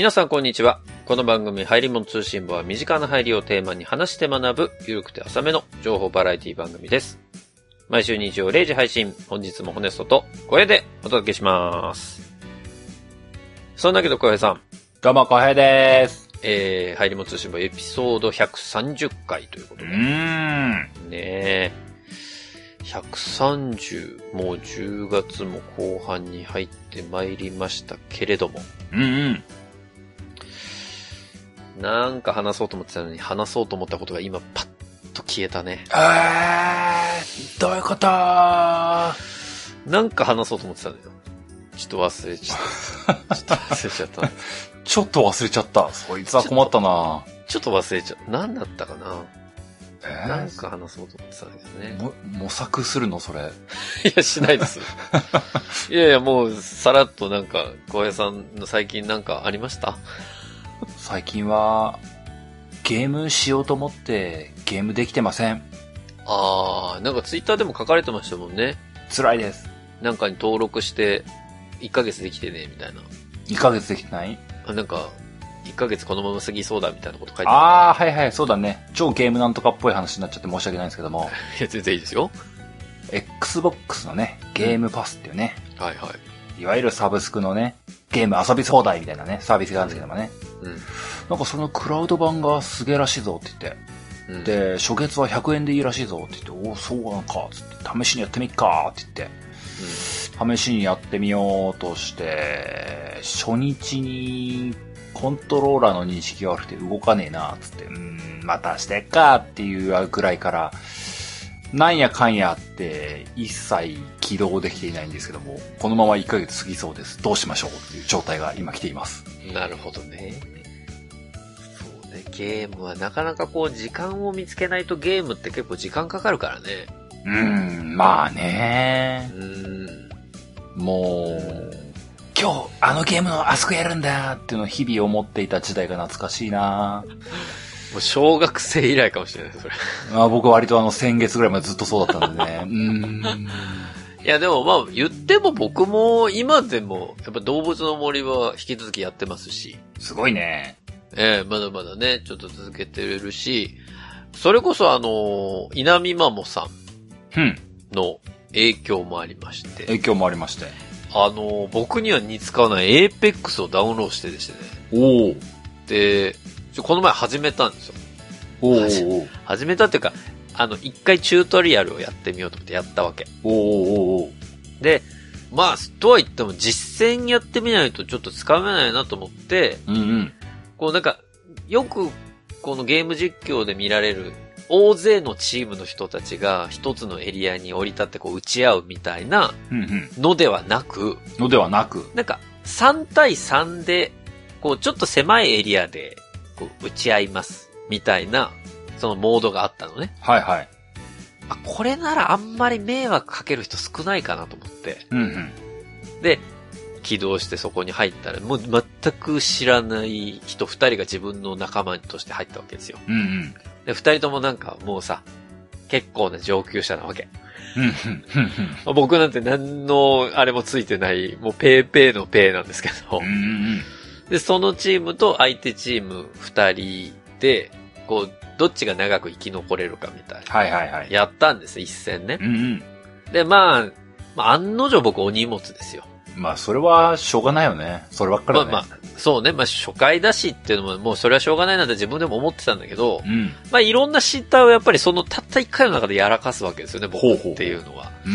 皆さんこんにちは。この番組、入り物通信簿は身近な入りをテーマに話して学ぶ、ゆるくて浅めの情報バラエティ番組です。毎週日曜0時配信、本日もホネストと小平でお届けします。そんなけど小平さん、どうも、小平です。えー、入り物通信簿エピソード130回ということで、うーん。ねえ。130、もう10月も後半に入ってまいりましたけれども、うんうん。なんか話そうと思ってたのに話そうと思ったことが今パッと消えたね。えー、どういうこと？なんか話そうと思ってたのよ。ちょっと忘れちゃった。ちょっと忘れちゃった。ちょっと忘れちゃった。そいつは困ったなちょっと忘れちゃった。何だったかなえなんか話そうと思ってたんだけどね。も、模索するの？それ。いや、しないです。いやいや、もう、さらっとなんか、小平さんの最近なんかありました？最近は、ゲームしようと思って、ゲームできてません。あー、なんかツイッターでも書かれてましたもんね。辛いです。なんかに登録して、1ヶ月できてね、みたいな。2ヶ月できてない？あなんか、1ヶ月このまま過ぎそうだみたいなこと書いてあー、はいはい、そうだね。超ゲームなんとかっぽい話になっちゃって申し訳ないんですけども、いや、全然いいですよ。Xbox のね、ゲームパスっていうね、はいはい。いわゆるサブスクのね、ゲーム遊び放題みたいなね、サービスがあるんですけどもね。うん。なんかそのクラウド版がすげえらしいぞって言って。うん、で、初月は100円でいいらしいぞって言って、おお、そうなんか、つって、試しにやってみっかって言って、試しにやってみようとして、初日にコントローラーの認識が悪くて動かねえな、つって、うーん、またしてっかっていうぐらいから、なんやかんやって、一切起動できていないんですけども、このまま1ヶ月過ぎそうです。どうしましょうっていう状態が今来ています。うん。なるほどね。そうね、ゲームはなかなかこう、時間を見つけないとゲームって結構時間かかるからね。うーん、まあね。うん。もう、今日あのゲームのあそこやるんだっていうのを日々思っていた時代が懐かしいなもう小学生以来かもしれない、それ。まあ僕は割とあの先月ぐらいまでずっとそうだったんでね。うーん。いや、でもまあ、言っても僕も今でも、やっぱ動物の森は引き続きやってますし、すごいね。ええまだまだね、ちょっと続けてるし、それこそあの、稲見マモさうん。んの影響もありまして、影響もありまして。あの、僕には似つかない Apex をダウンロードしてでしてね、おおで、ちょこの前始めたんですよ。おおお始めたっていうか、あの、一回チュートリアルをやってみようと思ってやったわけ。おおおで、まあ、とは言っても実践やってみないとちょっとつかめないなと思って、うんうん。こうなんか、よくこのゲーム実況で見られる大勢のチームの人たちが一つのエリアに降り立ってこう打ち合うみたいなうんうん。のではなく、のではなく。なんか3対3で、こうちょっと狭いエリアでこう打ち合いますみたいな、そのモードがあったのね。はいはい。あ、これならあんまり迷惑かける人少ないかなと思って。うんうん。で、起動してそこに入ったら、もう全く知らない人二人が自分の仲間として入ったわけですよ。うんうん。で、二人ともなんかもうさ、結構な上級者なわけ。僕なんて何のあれもついてない、もうペーペーのペーなんですけどうん。う。んで、そのチームと相手チーム二人で、こう、どっちが長く生き残れるかみたいな。はいはいはい。やったんです、一戦ねう。んうん。で、まあ、まあ、案の定僕お荷物ですよ。まあそれはしょうがないよね。そればっかりだね。まあまあ、そうね。まあ初回だしっていうのも、もうそれはしょうがないなって自分でも思ってたんだけど、うん。まあいろんな失態をやっぱりそのたった一回の中でやらかすわけですよね、僕ほうほうっていうのは。うん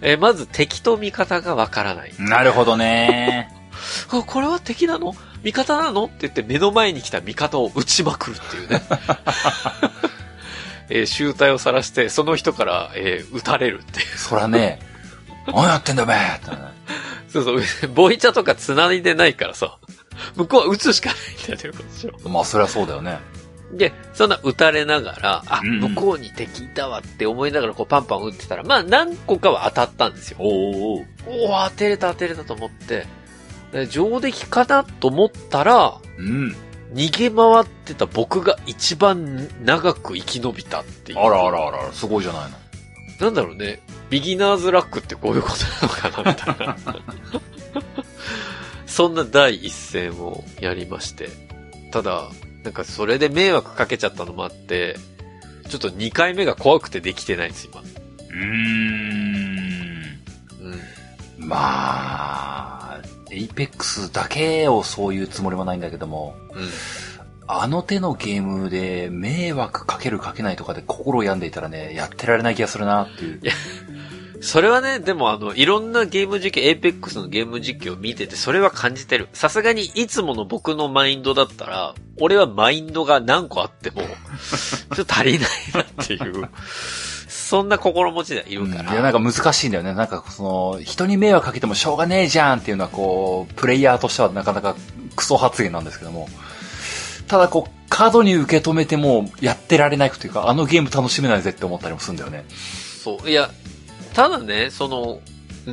えーまず敵と味方がわからない。うん。なるほどね。あこれは敵なの？味方なの？って言って目の前に来た味方を撃ちまくるっていうね。えー集体を晒して、その人から、えー撃たれるっていう。そらね、何やってんだべってね。そうそう、ボイチャとか繋いでないからさ、向こうは撃つしかないんだよね、こっちは。まあそりゃそうだよね。で、そんな撃たれながら、あ、うんうん向こうに敵いたわって思いながらこうパンパン撃ってたら、まあ何個かは当たったんですよ。おおお当てれた当てれたと思って、で上出来かなと思ったら、うん。逃げ回ってた僕が一番長く生き延びたっていう。あらあらあら、すごいじゃないの。なんだろうね。ビギナーズラックってこういうことなのかなみたいな。そんな第一戦をやりまして。ただ、なんかそれで迷惑かけちゃったのもあって、ちょっと2回目が怖くてできてないんです、今。うーん。うん。まあ、エイペックスだけをそういうつもりもないんだけども、うん。あの手のゲームで迷惑かけるかけないとかで心病んでいたらね、やってられない気がするなっていう。それはね、でもあの、いろんなゲーム実況、エイペックスのゲーム実況を見てて、それは感じてる。さすがにいつもの僕のマインドだったら、俺はマインドが何個あっても、ちょっと足りないなっていう、そんな心持ちではいるから。いや、なんか難しいんだよね。なんかその、人に迷惑かけてもしょうがねえじゃんっていうのはこう、プレイヤーとしてはなかなかクソ発言なんですけども。ただこう、過度に受け止めてもやってられないというか、あのゲーム楽しめないぜって思ったりもするんだよね。そう。いや、ただね、その、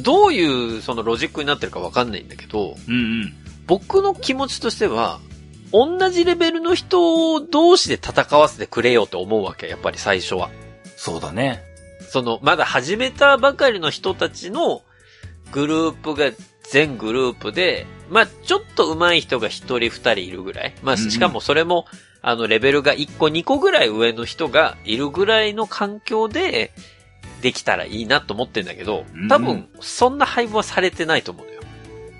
どういうそのロジックになってるかわかんないんだけど、うんうん。僕の気持ちとしては、同じレベルの人同士で戦わせてくれよって思うわけ、やっぱり最初は。そうだね。その、まだ始めたばかりの人たちのグループが全グループで、まあ、ちょっと上手い人が一人二人いるぐらい。まあ、うんうんしかもそれも、あの、レベルが一個二個ぐらい上の人がいるぐらいの環境で、できたらいいなと思ってんだけどうんうん、多分、そんな配分はされてないと思うのよ。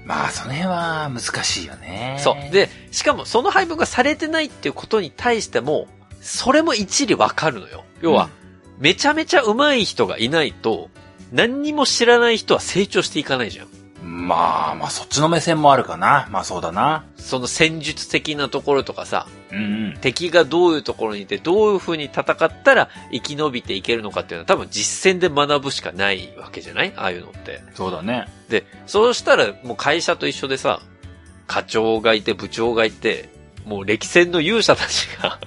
まあ、その辺は難しいよね。そう。で、しかもその配分がされてないっていうことに対しても、それも一理わかるのよ。要は、めちゃめちゃ上手い人がいないと、何にも知らない人は成長していかないじゃん。まあ、まあ、そっちの目線もあるかな。まあ、そうだな。その戦術的なところとかさ、うんうん。敵がどういうところにいて、どういう風に戦ったら生き延びていけるのかっていうのは多分実践で学ぶしかないわけじゃない？ああいうのって。そうだね。で、そうしたらもう会社と一緒でさ、課長がいて部長がいて、もう歴戦の勇者たちが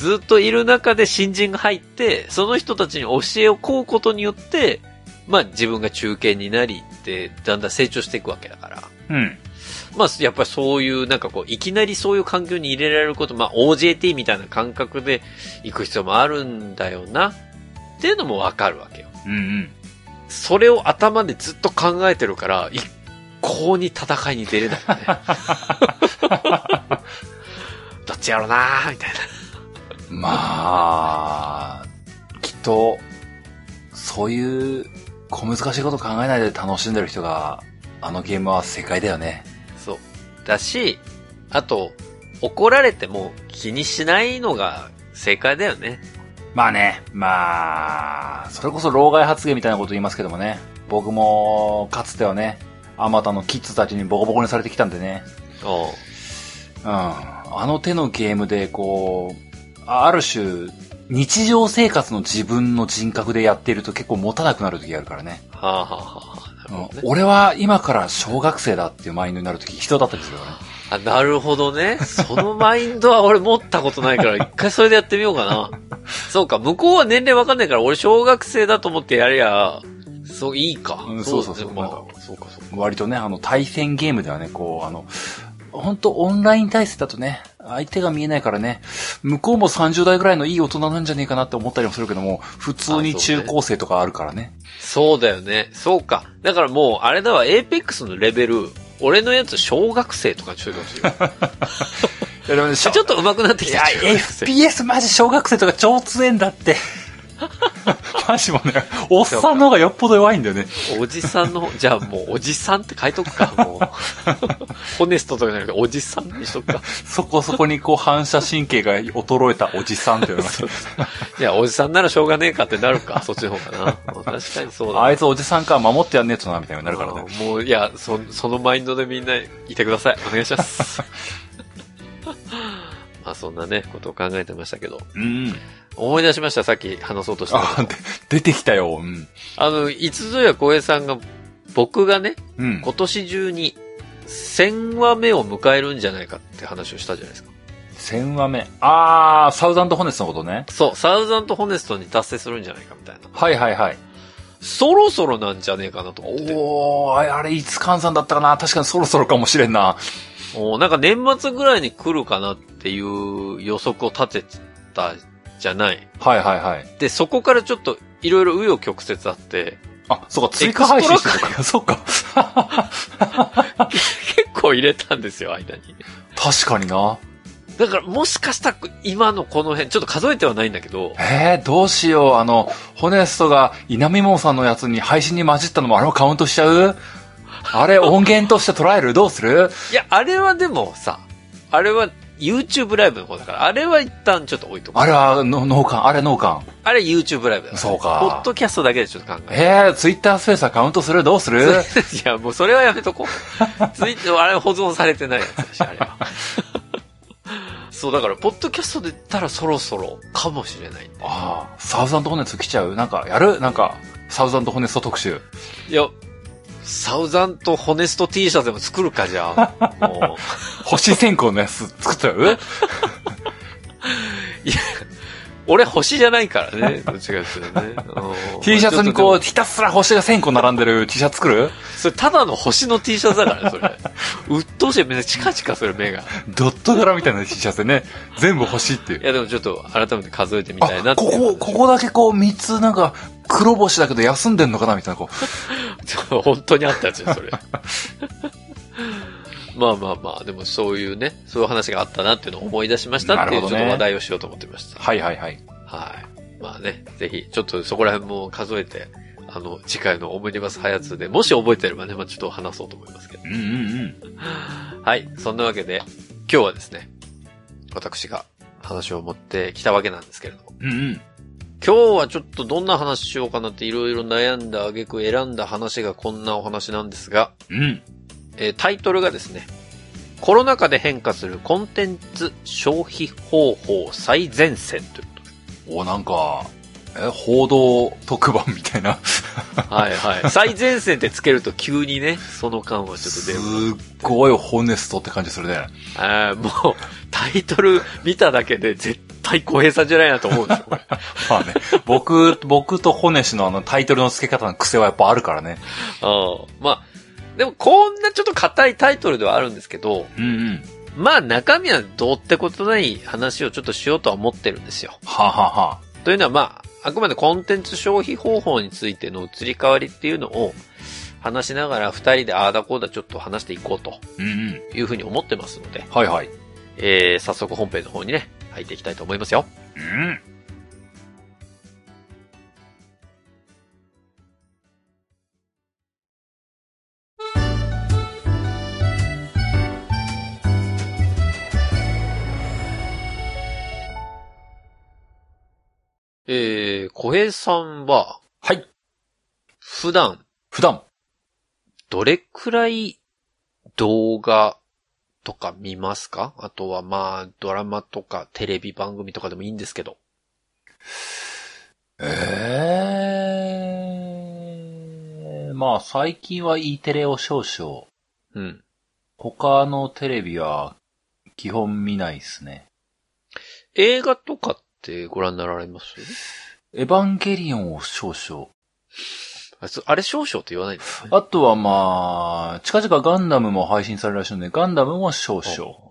ずっといる中で新人が入って、その人たちに教えを請うことによって、まあ自分が中堅になりって、だんだん成長していくわけだから。うん。まあやっぱりそういうなんかこう、いきなりそういう環境に入れられること、まあ OJT みたいな感覚で行く必要もあるんだよな、っていうのもわかるわけよ。うんうん。それを頭でずっと考えてるから、一向に戦いに出れないよね。どっちやろうなーみたいな。まあ、きっと、そういう小難しいこと考えないで楽しんでる人が、あのゲームは正解だよね。そう。だし、あと、怒られても気にしないのが正解だよね。まあね、まあ、それこそ老害発言みたいなこと言いますけどもね。僕も、かつてはね、あまたのキッズたちにボコボコにされてきたんでね。おううん。あの手のゲームで、こう、ある種、日常生活の自分の人格でやっていると結構持たなくなる時があるからね。はあ、はあはあね。俺は今から小学生だっていうマインドになる時人だったりするよね。あ、なるほどね。そのマインドは俺持ったことないから、一回それでやってみようかな。そうか、向こうは年齢わかんないから、俺小学生だと思ってやりゃ、そう、いいか。うんそうそうそうでまあそうか、そうか。割とね、あの、対戦ゲームではね、こう、あの、本当オンライン対戦だとね、相手が見えないからね、向こうも30代ぐらいのいい大人なんじゃねえかなって思ったりもするけども、普通に中高生とかあるからね。そうだよね。そうか。だからもう、あれだわ、エーペックスのレベル、俺のやつ小学生とかにしといてほしいよ。いやでもね、ちょっと上手くなってきいや、た。中学生 FPS マジ小学生とか超強えんだって。マジもね、おっさんの方がよっぽど弱いんだよね。おじさんの方、じゃあもうおじさんって書いとくか、もう。ホネストとかじゃなくて、おじさんにしとくか。そこそこにこう反射神経が衰えたおじさんっていうのが。いや、おじさんならしょうがねえかってなるか、そっちの方かな。まあ確かにそうだな。あいつおじさんか守ってやんねえとな、みたいになるからね。もう、いや、そ、そのマインドでみんないてください。お願いします。まあそんなね、ことを考えてましたけど。うん。思い出しました、さっき話そうとしたあ、出てきたよ。うん。あの、いつぞや小江さんが、僕がね、うん。今年中に1000話目を迎えるんじゃないかって話をしたじゃないですか。1000話目。あー、サウザンドホネスのことね。そう、サウザンとホネストに達成するんじゃないかみたいな。はいはいはい。そろそろなんじゃねえかなと思ってて。おー、あれいつ換算だったかな確かにそろそろかもしれんな。おなんか年末ぐらいに来るかなっていう予測を立てたじゃない。はいはいはい。で、そこからちょっといろいろ紆余曲折あって、あ、そうか、追加配信してるから。そっか。結個入れたんですよ、間に。確かにな。だから、もしかしたら、今のこの辺、ちょっと数えてはないんだけど、えー、どうしよう。あの、ホネストが稲見もさんのやつに配信に混じったのもあれもカウントしちゃうあれ音源として捉える？どうする？いや、あれはでもさ、あれは YouTube ライブの方だから、あれは一旦ちょっと置いとこう。あれはの脳幹、あれ脳幹？あれ YouTube ライブだからそうかポッドキャストだけでちょっと考ええー、ツイッタースペースはカウントする？どうする？いや、もうそれはやめとこう。ツイッター、あれ保存されてないやつだし、あれは。そう、だから、ポッドキャストで言ったらそろそろかもしれない。ああ、サウザンドホネスト来ちゃう？なんか、やる？なんか、サウザンドホネスト特集。いや、サウザンとホネスト T シャツでも作るか、じゃあ。もう。星線香のやつ作っちゃう？いや、俺星じゃないからね。どっちかっていうとね。うん T シャツにこう、ひたすら星が1000個並んでる T シャツ作る？それただの星の T シャツだからね、それ。鬱陶しい。めっちゃチカチカする目が。ドット柄みたいな T シャツでね、全部星っていうい。や、でもちょっと改めて数えてみたいなここ、ここだけこう、三つなんか、黒星だけど休んでんのかなみたいな、こう。本当にあったやつよ、それ。まあまあまあ、でもそういうね、そういう話があったなっていうのを思い出しましたっていう、ねちょっと話題をしようと思ってました。はいはいはい。はい。まあね、ぜひ、ちょっとそこら辺も数えて、あの、次回のオムニバスハヤツで、もし覚えてればね、まあちょっと話そうと思いますけど。うんうんうん。はい。そんなわけで、今日はですね、私が話を持ってきたわけなんですけれども。うんうん。今日はちょっとどんな話しようかなっていろいろ悩んだ挙句選んだ話がこんなお話なんですが、うん。えータイトルがですね、コロナ禍で変化するコンテンツ消費方法最前線というこお、なんか、え、報道特番みたいな。とで。はいはい。最前線ってつけると急にね、その感はちょっと出する。っごいホネストって感じするね。あーもう、タイトル見ただけで絶対小平さんじゃないなと思うんですよ、これ。まあね、僕、僕とホネシのあのタイトルの付け方の癖はやっぱあるからね。うんまあ、でもこんなちょっと硬いタイトルではあるんですけど、うんうん。まあ中身はどうってことない話をちょっとしようとは思ってるんですよ。はあ、はあはあ、というのはまあ、あくまでコンテンツ消費方法についての移り変わりっていうのを話しながら二人でああだこうだちょっと話していこうとうんうん。いうふうに思ってますので、はいはい。えー、早速本編の方にね、入っていきたいと思いますよ。うん。えー、小平さんは、はい。普段、普段。どれくらい動画とか見ますか？あとはまあ、ドラマとかテレビ番組とかでもいいんですけど。ええまあ最近は E テレを少々。うん。他のテレビは基本見ないですね。映画とかってご覧になられます？エヴァンゲリオンを少々。あれ少々って言わないんですね。あとはまあ、近々ガンダムも配信されるらしいので、ガンダムも少々。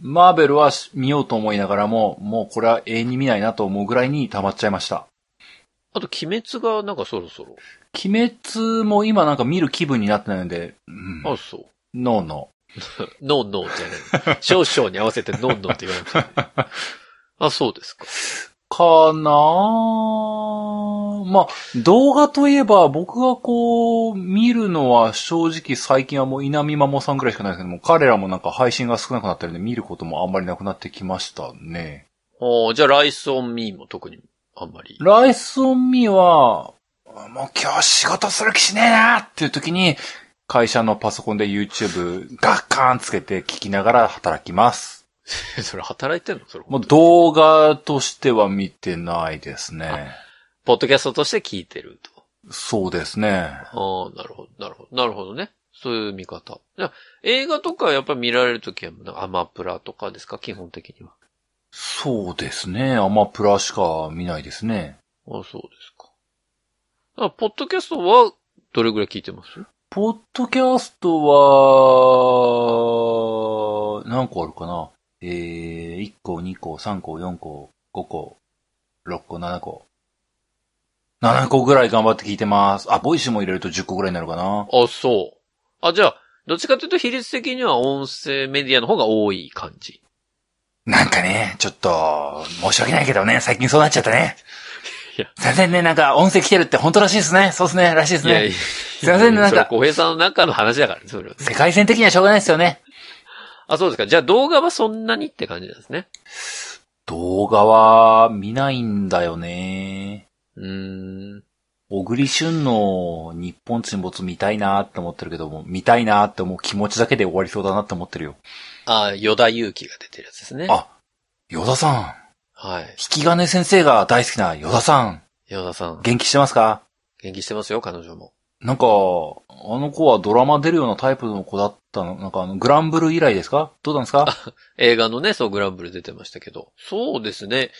マーベルは見ようと思いながらも、もうこれは永遠に見ないなと思うぐらいに溜まっちゃいました。うあと、鬼滅がなんかそろそろ。鬼滅も今なんか見る気分になってないので、うん。あ、そう。ノーノ ノーノーじゃない。少々に合わせてノーノーって言わなくて、ね。あ、そうですか。ー。かなーまあ、動画といえば僕がこう、見るのは正直最近はもう稲見まもさんぐらいしかないですけども、彼らもなんか配信が少なくなったので見ることもあんまりなくなってきましたね。おーじゃあ、ライスオンミーも特にあんまり。ライスオンミーは、もう今日仕事する気しねえなっていう時に、会社のパソコンで YouTube ガッカーンつけて聞きながら働きます。それ働いてんの？それ。もう動画としては見てないですね。ポッドキャストとして聞いてると。そうですね。ああ、なるほど、なるほど。なるほどね。そういう見方。じゃあ映画とかやっぱ見られるときは、アマプラとかですか？基本的には。そうですね。アマプラしか見ないですね。あそうですか。あ、ポッドキャストは、どれぐらい聞いてます？ポッドキャストは、何個あるかな？えー、1個、2個、3個、4個、5個、6個、7個。7個ぐらい頑張って聞いてます。あ、ボイシーも入れると10個ぐらいになるかな。あ、そう。あ、じゃあ、どっちかというと比率的には音声メディアの方が多い感じ。なんかね、ちょっと、申し訳ないけどね、最近そうなっちゃったね。いやすいませんね、なんか音声来てるって本当らしいですね。そうですね、らしいですいやいやね。すいませんねなんか小平さんの中の話だからね、それは。世界線的にはしょうがないですよね。あ、そうですか。じゃあ動画はそんなにって感じなんですね。動画は見ないんだよね。うーん。小栗旬の日本沈没見たいなって思ってるけども、見たいなって思う気持ちだけで終わりそうだなって思ってるよ。あ、与田祐希が出てるやつですね。あ、ヨダさん。はい。引き金先生が大好きなヨダさん。与田さん。元気してますか？元気してますよ、彼女も。なんか、あの子はドラマ出るようなタイプの子だったの？なんかあの、グランブル以来ですか？どうなんですか？映画のね、そう、グランブル出てましたけど。そうですね。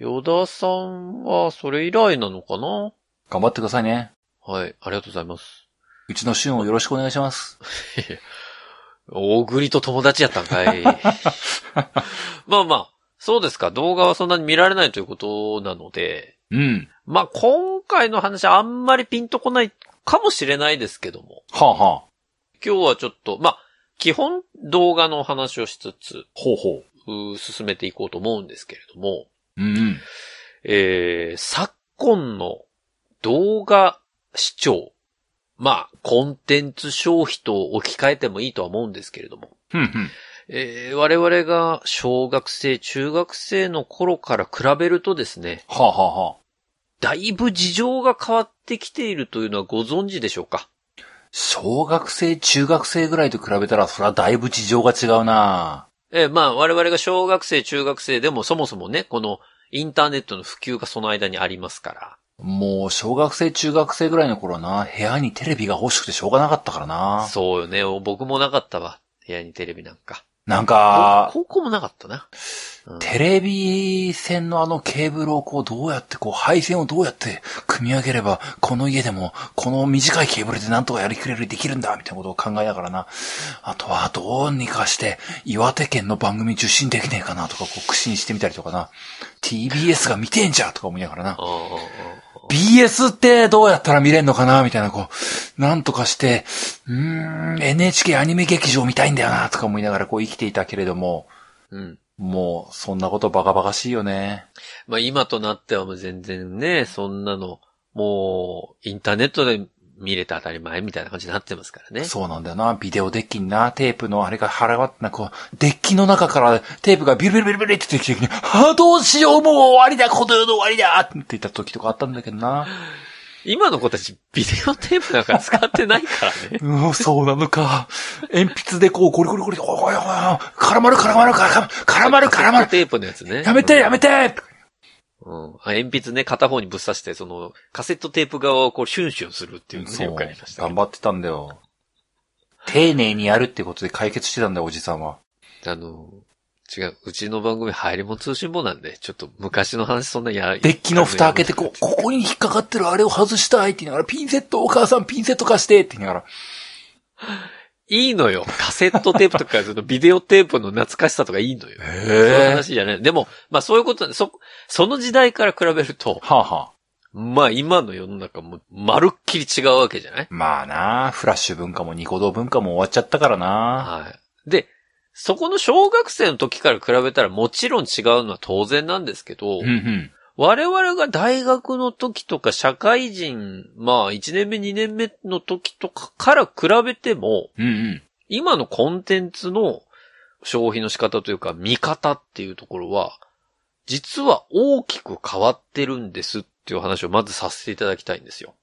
与田さんは、それ以来なのかな？頑張ってくださいね。はい。ありがとうございます。うちの旬をよろしくお願いします。大栗と友達やったんかい。まあまあ、そうですか。動画はそんなに見られないということなので、うん。まあ今回の話あんまりピンとこないかもしれないですけども、はあはあ。今日はちょっと、まあ、基本動画の話をしつつ、ほうほうー進めていこうと思うんですけれども、う。うんうん。えー、昨今の動画視聴、まあ、コンテンツ消費と置き換えてもいいとは思うんですけれども、ふんふん。えー我々が小学生、中学生の頃から比べるとですね、はあはあはあ。だいぶ事情が変わってきているというのはご存知でしょうか？小学生、中学生ぐらいと比べたら、それはだいぶ事情が違うなえーまあ、我々が小学生、中学生でもそもそもね、このインターネットの普及がその間にありますから、もう、小学生、中学生ぐらいの頃はな、部屋にテレビが欲しくてしょうがなかったからな。そうよね、僕もなかったわ。部屋にテレビなんか。なんか、高校もなかったな。うんテレビ線のあのケーブルをこうどうやってこう配線をどうやって組み上げればこの家でもこの短いケーブルでなんとかやりくれるできるんだみたいなことを考えながらな。あとはどうにかして岩手県の番組受信できねえかなとかこう苦心してみたりとかな。TBS が見てんじゃんとか思いながらな。BS ってどうやったら見れんのかなみたいな、こう、なんとかして、うーん、NHK アニメ劇場見たいんだよなとか思いながらこう生きていたけれども、うん。もう、そんなことバカバカしいよね。まあ今となってはもう全然ね、そんなの、もう、インターネットで見れて当たり前みたいな感じになってますからね。そうなんだよな。ビデオデッキにな、テープのあれが払わってな、こう、デッキの中からテープがビルビルビルビルって出てきた時に、ああ、どうしよう、もう終わりだ、この世の終わりだって言った時とかあったんだけどな。今の子たちビデオテープなんか使ってないからね。うん、そうなのか。鉛筆でこう、ゴリゴリゴリ、おいおいおい、絡まる絡まる絡まる、絡まる絡まる。テープのやつね。やめてやめてうん。あ鉛筆ね、片方にぶっ刺して、その、カセットテープ側をこう、シュンシュンするっていうのね、よくありました。頑張ってたんだよ。丁寧にやるってことで解決してたんだよ、おじさんは。あの、違う。うちの番組、入りも通信簿なんで、ちょっと昔の話そんなや、デッキの蓋開けて、こう、ここに引っかかってるあれを外したいって言いながら、ピンセット、お母さんピンセット貸してって言いながら、いいのよ。カセットテープとか、そのビデオテープの懐かしさとかいいのよ。そういう話じゃない。でも、まあそういうこと、そ、その時代から比べると、はあ、はあ、まあ今の世の中も、まるっきり違うわけじゃない？まあなフラッシュ文化もニコ動文化も終わっちゃったからなはい。で、そこの小学生の時から比べたらもちろん違うのは当然なんですけど、うんうん。我々が大学の時とか社会人、まあ1年目2年目の時とかから比べても、うんうん。今のコンテンツの消費の仕方というか見方っていうところは、実は大きく変わってるんですっていう話をまずさせていただきたいんですよ。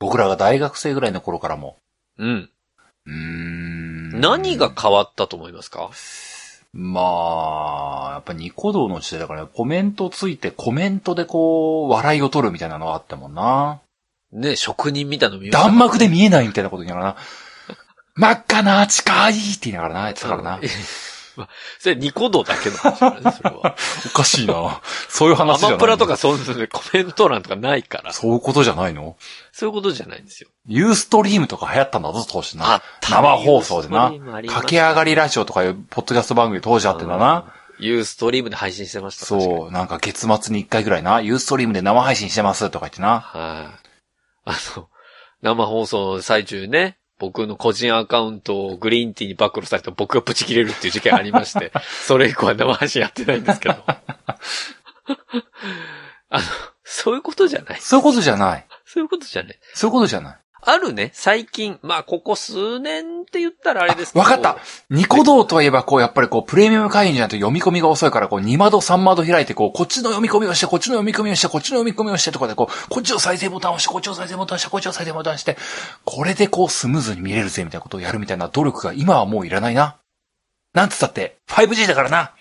僕らが大学生ぐらいの頃からも。うん。うーん。何が変わったと思いますか？まあ、やっぱニコ動の時代だから、コメントついてコメントでこう、笑いを取るみたいなのがあったもんな。ね、職人みたいなの見弾幕で見えないみたいなこと言いながらな。真っ赤な近いって言いながらな、やってたからな それニコ動だけの話だね、それは。おかしいな。そういうア話じゃない。マプラとかそういうのコメント欄とかないから。そういうことじゃないの？そういうことじゃないんですよ。ユーストリームとか流行ったんだぞ、当時な。あったね生放送でな駆け上がりラジオとかいうポッドキャスト番組当時あってんだな。ユーストリームで配信してました。そう、なんか月末に一回ぐらいな、ユーストリームで生配信してますとか言ってな。はい。あの、生放送の最中ね、僕の個人アカウントをグリーンティーに暴露されて僕がプチ切れるっていう事件ありまして、それ以降は生配信やってないんですけど。あの、そういうことじゃない。そういうことじゃない。そういうことじゃない。そういうことじゃない。あるね、最近、まあ、ここ数年って言ったらあれですけど。わかったニコ動といえば、こう、やっぱりこう、プレミアム会員じゃないと読み込みが遅いから、こう、2窓3窓開いて、こう、こっちの読み込みをして、こっちの読み込みをして、こっちの読み込みをしてとかで、こう、こっちを再生ボタンを押して、こっちを再生ボタンをして、こっちを再生ボタンをして、これでこう、スムーズに見れるぜ、みたいなことをやるみたいな努力が今はもういらないな。なんつったって、5G だからな。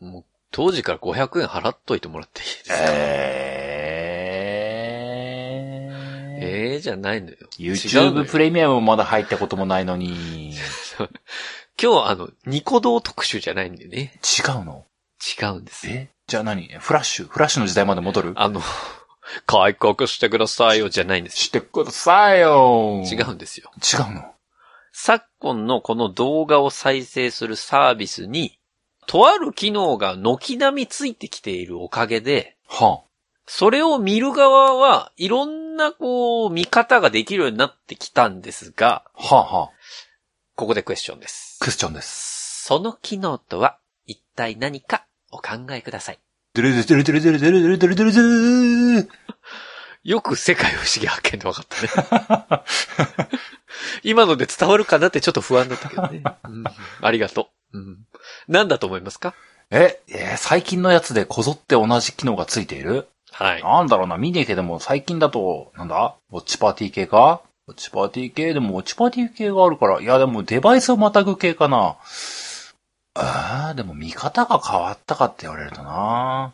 もう当時から500円払っといてもらっていいですか、えー。ええじゃないのよ。YouTube よプレミアムまだ入ったこともないのに。違今日はあの、ニコ動特集じゃないんでね。うの？違うんですよ。え？じゃあ何？フラッシュ？フラッシュの時代まで戻る？あの、開国してくださいよじゃないんですしてくださいよよ。違うんですよ。違うの？昨今のこの動画を再生するサービスに、とある機能が軒並みついてきているおかげで、はそれを見る側はいろんなこう見方ができるようになってきたんですが、あ、はあ、はあ、ここでクエスチョンです。クエスチョンです。その機能とは一体何かお考えください。デレデレデレデレデレデレデレデレデレよく世界不思議発見で分かったね。今ので伝わるかなってちょっと不安だったけどね。うん、ありがとう。うん、何だと思いますかえ、えー最近のやつでこぞって同じ機能がついているはい。なんだろうな、見ねえけども、最近だと、なんだ？ウォッチパーティー系か？ウォッチパーティー系？でも、ウォッチパーティー系があるから、いやでもデバイスをまたぐ系かな。ああ、でも見方が変わったかって言われるとな。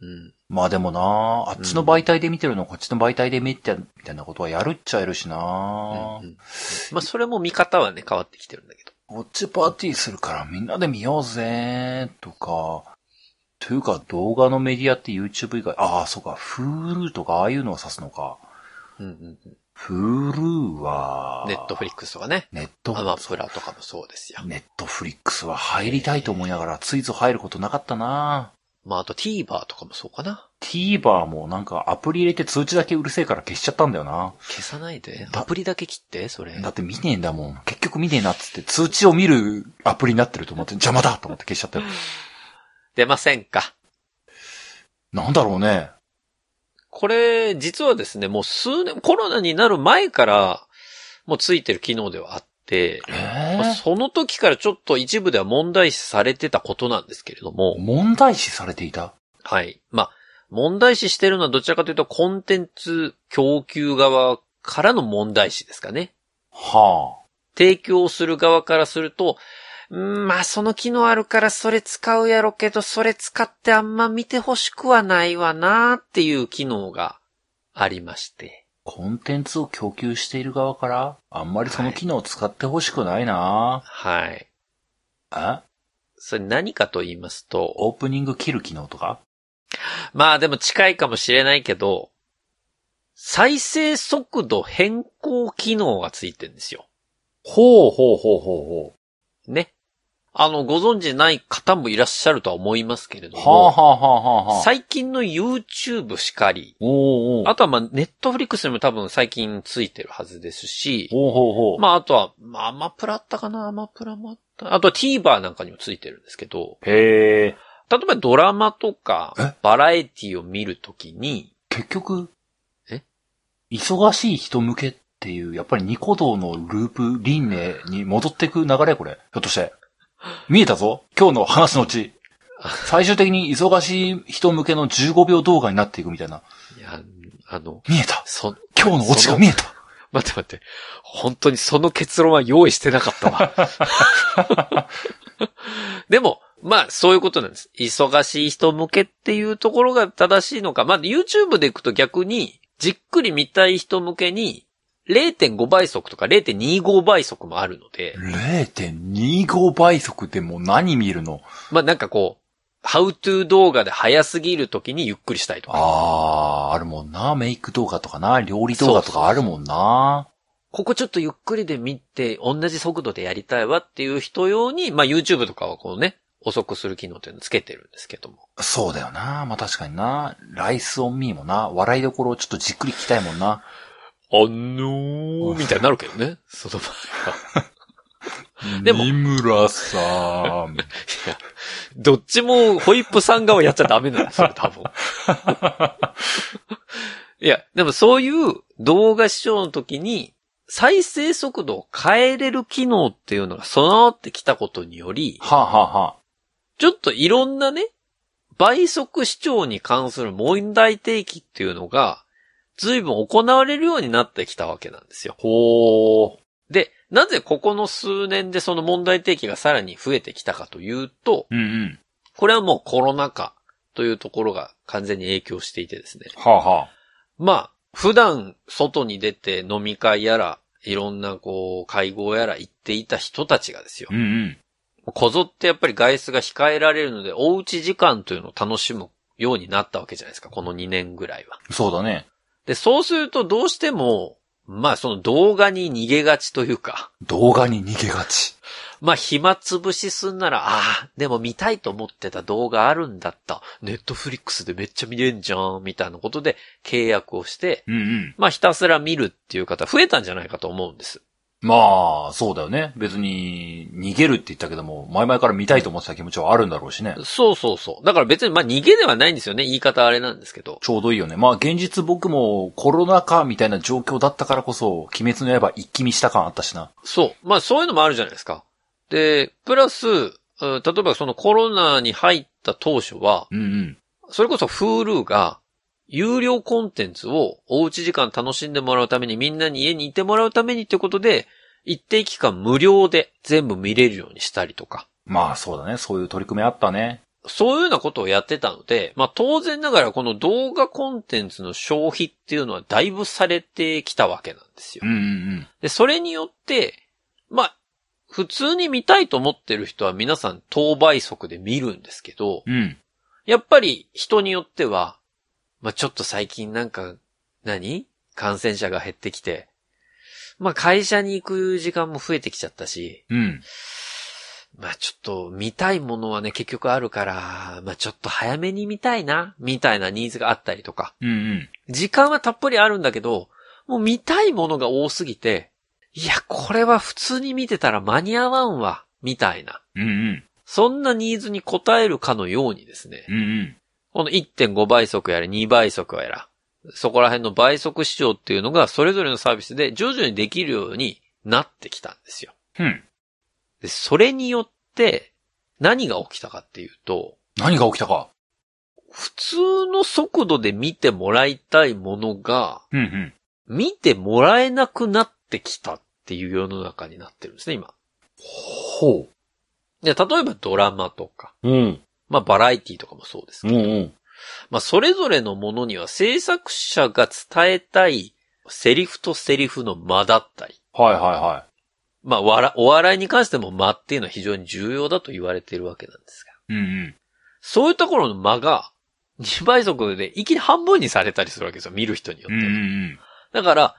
うん。まあでもな、あっちの媒体で見てるの、こっちの媒体で見て、みたいなことはやるっちゃやるしな。うんうんまあ、それも見方はね、変わってきてるんだけど。ウォッチパーティーするからみんなで見ようぜ、とか。というか動画のメディアって YouTube 以外、ああ、そうか、Hulu とかああいうのを指すのか。うんうんうん。Hulu は、ネットフリックスとかね。ネットアマプラとかもそうですよ。ネットフリックスは入りたいと思いながら、ついぞ入ることなかったなまあ、あと TVer とかもそうかな。TVer もなんかアプリ入れて通知だけうるせえから消しちゃったんだよな。消さないで。だアプリだけ切って、それ。だって見ねえんだもん。結局見ねえなっつって通知を見るアプリになってると思って邪魔だと思って消しちゃったよ。出ませんか？なんだろうね。これ、実はですね、もう数年、コロナになる前から、もうついてる機能ではあって、えまあその時からちょっと一部では問題視されてたことなんですけれども、問題視されていた？はい。まあ、問題視してるのはどちらかというとコンテンツ供給側からの問題視ですかね。は提供する側からすると、うんまあその機能あるからそれ使うやろけど、それ使ってあんま見てほしくはないわなっていう機能がありまして。あ。コンテンツを供給している側から、あんまりその機能を使ってほしくないな、はい。えそれ何かと言いますと、オープニング切る機能とか？まあでも近いかもしれないけど、再生速度変更機能がついてるんですよ。ほうほうほうほうほね。あの、ご存知ない方もいらっしゃるとは思いますけれどう。も、はあはあはあ。最近の YouTube しかり、おうおうあとはまあ、ネットフリックスにも多分最近ついてるはずですし、ほうほうほう。まああとは、まあアマプラあったかなアマプラもあった。あとは TVer なんかにもついてるんですけど、へえ。例えばドラマとかえ、バラエティを見るときに、結局、え？忙しい人向けっていう、やっぱりニコ動のループ、輪廻に戻っていく流れこれ。ひょっとして。見えたぞ今日の話のうち。最終的に忙しい人向けの15秒動画になっていくみたいな。いや、あの、見えたそ、今日のオチが見えた待って待って。本当にその結論は用意してなかったわ。でも、まあ、そういうことなんです。忙しい人向けっていうところが正しいのか。まあ、YouTube で行くと逆に、じっくり見たい人向けに、0.5倍速とか0.25倍速もあるので、0.25倍速でもう何見るの？まあなんかこう、How to 動画で早すぎる時にゆっくりしたいとか。あー、あるもんな。メイク動画とかな。料理動画とかあるもんな。ここちょっとゆっくりで見て、同じ速度でやりたいわっていう人用に、まあ YouTube とかはこうね、遅くする機能っていうのをつけてるんですけども。そうだよな。まあ確かにな。ライスオンミーもな。笑いどころをちょっとじっくり聞きたいもんな。あのー、みたいになるけどね。その場合は。でも二村さん。いや、どっちもホイップさん側やっちゃダメなんですよ、多分。いや、でもそういう動画視聴の時に、再生速度を変えれる機能っていうのが備わってきたことにより、はあ、はあはあ、ちょっといろんなね、倍速視聴に関する問題提起っていうのが、随分行われるようになってきたわけなんですよ。ほー。で、なぜここの数年でその問題提起がさらに増えてきたかというと、うんうん。これはもうコロナ禍というところが完全に影響していてですね。はあ、はあ。まあ、普段外に出て飲み会やら、いろんなこう、会合やら行っていた人たちがですよう。んうん。こぞってやっぱり外出が控えられるので、おうち時間というのを楽しむようになったわけじゃないですか、この2年ぐらいは。そうだね。で、そうするとどうしても、まあその動画に逃げがちというか、動画に逃げがち。まあ暇つぶしすんなら、ああ、でも見たいと思ってた動画あるんだった。ネットフリックスでめっちゃ見れんじゃん、みたいなことで契約をして、うんうん。まあひたすら見るっていう方増えたんじゃないかと思うんです。まあ、そうだよね。別に、逃げるって言ったけども、前々から見たいと思ってた気持ちはあるんだろうしね。そうそうそう。だから別にまあ逃げではないんですよね。言い方あれなんですけど。ちょうどいいよね。まあ、現実僕もコロナ禍みたいな状況だったからこそ、鬼滅の刃一気見した感あったしな。そう。まあそういうのもあるじゃないですか。で、プラス、うん例えばそのコロナに入った当初は、うんうん。それこそ Hulu が、有料コンテンツをおうち時間楽しんでもらうためにみんなに家にいてもらうためにってことで、一定期間無料で全部見れるようにしたりとか、まあ、そうだね。そういう取り組みあったね。そういうようなことをやってたので、まあ当然ながらこの動画コンテンツの消費っていうのはだいぶされてきたわけなんですようん。うんで、それによって、まあ、普通に見たいと思ってる人は皆さん当倍速で見るんですけど、うん。うん。やっぱり人によっては、まあちょっと最近なんか、何？感染者が減ってきて、まあ会社に行く時間も増えてきちゃったし、うん。まあちょっと見たいものはね結局あるから、まあちょっと早めに見たいな、みたいなニーズがあったりとか、うんうん。時間はたっぷりあるんだけど、もう見たいものが多すぎて、いや、これは普通に見てたら間に合わんわ、みたいな。うんうん。そんなニーズに応えるかのようにですね、うんうん。この1.5倍速やら2倍速やら、そこら辺の倍速視聴っていうのがそれぞれのサービスで徐々にできるようになってきたんですよ。うん。で、それによって何が起きたかっていうと、何が起きたか？普通の速度で見てもらいたいものが、うんうん。見てもらえなくなってきたっていう世の中になってるんですね、今。ほで、例えばドラマとか、う。うん。まあバラエティとかもそうですけど、うんうん。まあそれぞれのものには制作者が伝えたいセリフとセリフの間だったり、はいはいはまあわらお笑いに関しても間っていうのは非常に重要だと言われているわけなんですが、い。うんうん。そういうところの間が2倍速で一気に半分にされたりするわけですよ、見る人によっては。うんうんだから、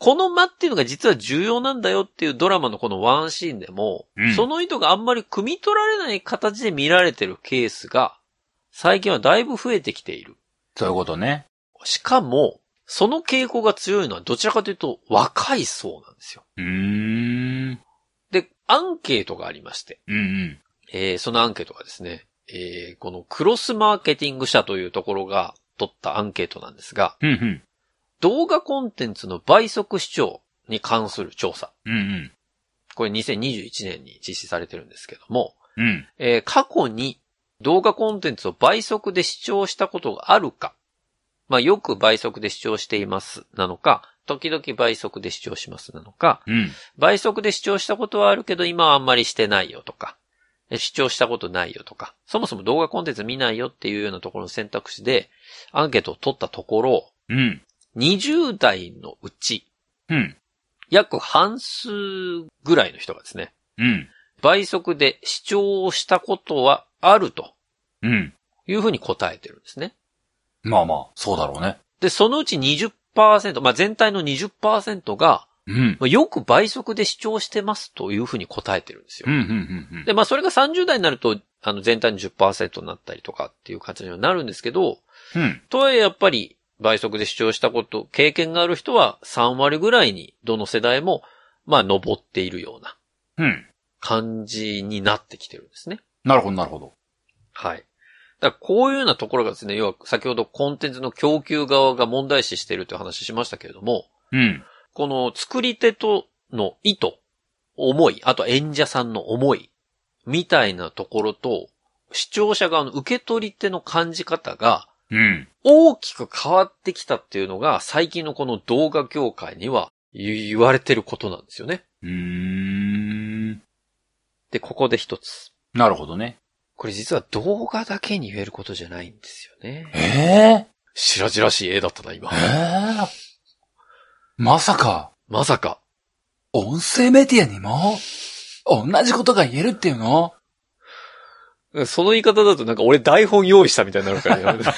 この間っていうのが実は重要なんだよっていうドラマのこのワンシーンでも、うんその意図があんまり汲み取られない形で見られてるケースが、最近はだいぶ増えてきている。そういうことね。しかも、その傾向が強いのはどちらかというと若い層なんですよ。うーん。で、アンケートがありまして、うんうん。えーそのアンケートがですね、えーこのクロスマーケティング社というところが取ったアンケートなんですが、うんうん。動画コンテンツの倍速視聴に関する調査。うんうん。これ2021年に実施されてるんですけども、うん。えー過去に動画コンテンツを倍速で視聴したことがあるか、まあよく倍速で視聴していますなのか、時々倍速で視聴しますなのか、うん。倍速で視聴したことはあるけど今はあんまりしてないよとか、え視聴したことないよとか、そもそも動画コンテンツ見ないよっていうようなところの選択肢でアンケートを取ったところ、うん。20代のうちうん。約半数ぐらいの人がですね、うん。倍速で視聴をしたことはあるとうん。いうふうに答えてるんですね。まあまあ、そうだろうね。で、そのうち20%、まあ、全体の20%が、うん。まあよく倍速で視聴してますというふうに答えてるんですようん、。うん、うん。で、まあ、それが30代になると、あの、全体の10%になったりとかっていう形にはなるんですけど、うん。とはいえやっぱり、倍速で視聴したこと、経験がある人は3割ぐらいに、どの世代も、まあ、登っているようなうん。感じになってきてるんですね。なるほど、なるほど。はい。だからこういうようなところがですね、要は先ほどコンテンツの供給側が問題視しているという話しましたけれども、うん。この作り手との意図、思い、あと演者さんの思い、みたいなところと、視聴者側の受け取り手の感じ方がうん。大きく変わってきたっていうのが最近のこの動画業界には言言われてることなんですよね。うーん。で、ここで一つ。なるほどね。これ実は動画だけに言えることじゃないんですよね。ええ白々しい絵だったな、今え。えまさか、まさか。音声メディアにも、同じことが言えるっていうの？その言い方だとなんか俺台本用意したみたいになるからやめて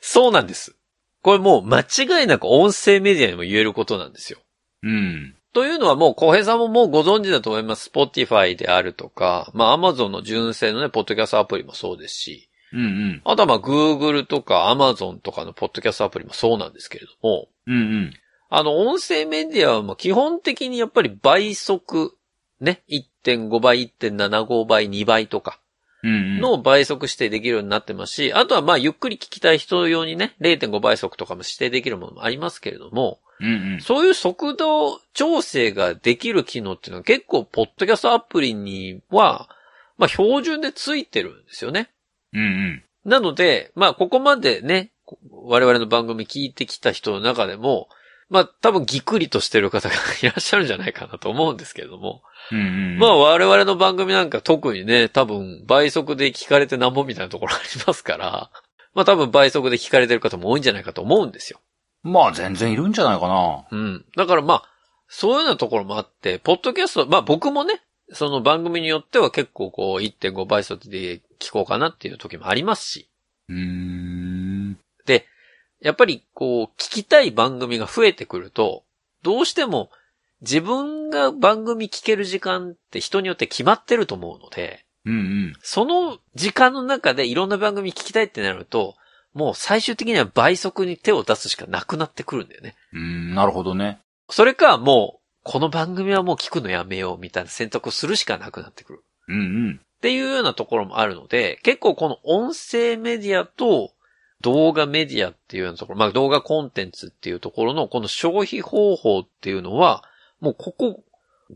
そうなんです。これもう間違いなく音声メディアにも言えることなんですよ。うん。というのはもう小平さんももうご存知だと思います。Spotify であるとか、まあ Amazon の純正のね、ポッドキャストアプリもそうですし、うんうん。あとはまあ Google とか Amazon とかのポッドキャストアプリもそうなんですけれども、うんうん。あの音声メディアはもう基本的にやっぱり倍速、ね、1.5倍、1.75倍、2倍とか。の倍速指定できるようになってますし、あとはまあゆっくり聞きたい人用にね、0.5倍速とかも指定できるものもありますけれども、うんうん。そういう速度調整ができる機能っていうのは結構、ポッドキャストアプリには、まあ標準でついてるんですよね。うんうん。なので、まあここまでね、我々の番組聞いてきた人の中でも、まあ多分ぎくりとしてる方が いらっしゃるんじゃないかなと思うんですけれども、うんうん。まあ我々の番組なんか特にね、多分倍速で聞かれてなんぼみたいなところありますから、まあ多分倍速で聞かれてる方も多いんじゃないかと思うんですよ。まあ全然いるんじゃないかな。うん。だからまあ、そういうようなところもあって、ポッドキャスト、まあ僕もね、その番組によっては結構こう1.5倍速で聞こうかなっていう時もありますし、うーん。やっぱりこう聞きたい番組が増えてくると、どうしても自分が番組聞ける時間って人によって決まってると思うので、うんその時間の中でいろんな番組聞きたいってなると、もう最終的には倍速に手を出すしかなくなってくるんだよね。うん。うん、なるほどね。それかもう、この番組はもう聞くのやめようみたいな選択をするしかなくなってくる。うんうん。っていうようなところもあるので、結構この音声メディアと動画メディアっていうようなところ、まあ動画コンテンツっていうところのこの消費方法っていうのは、もうここ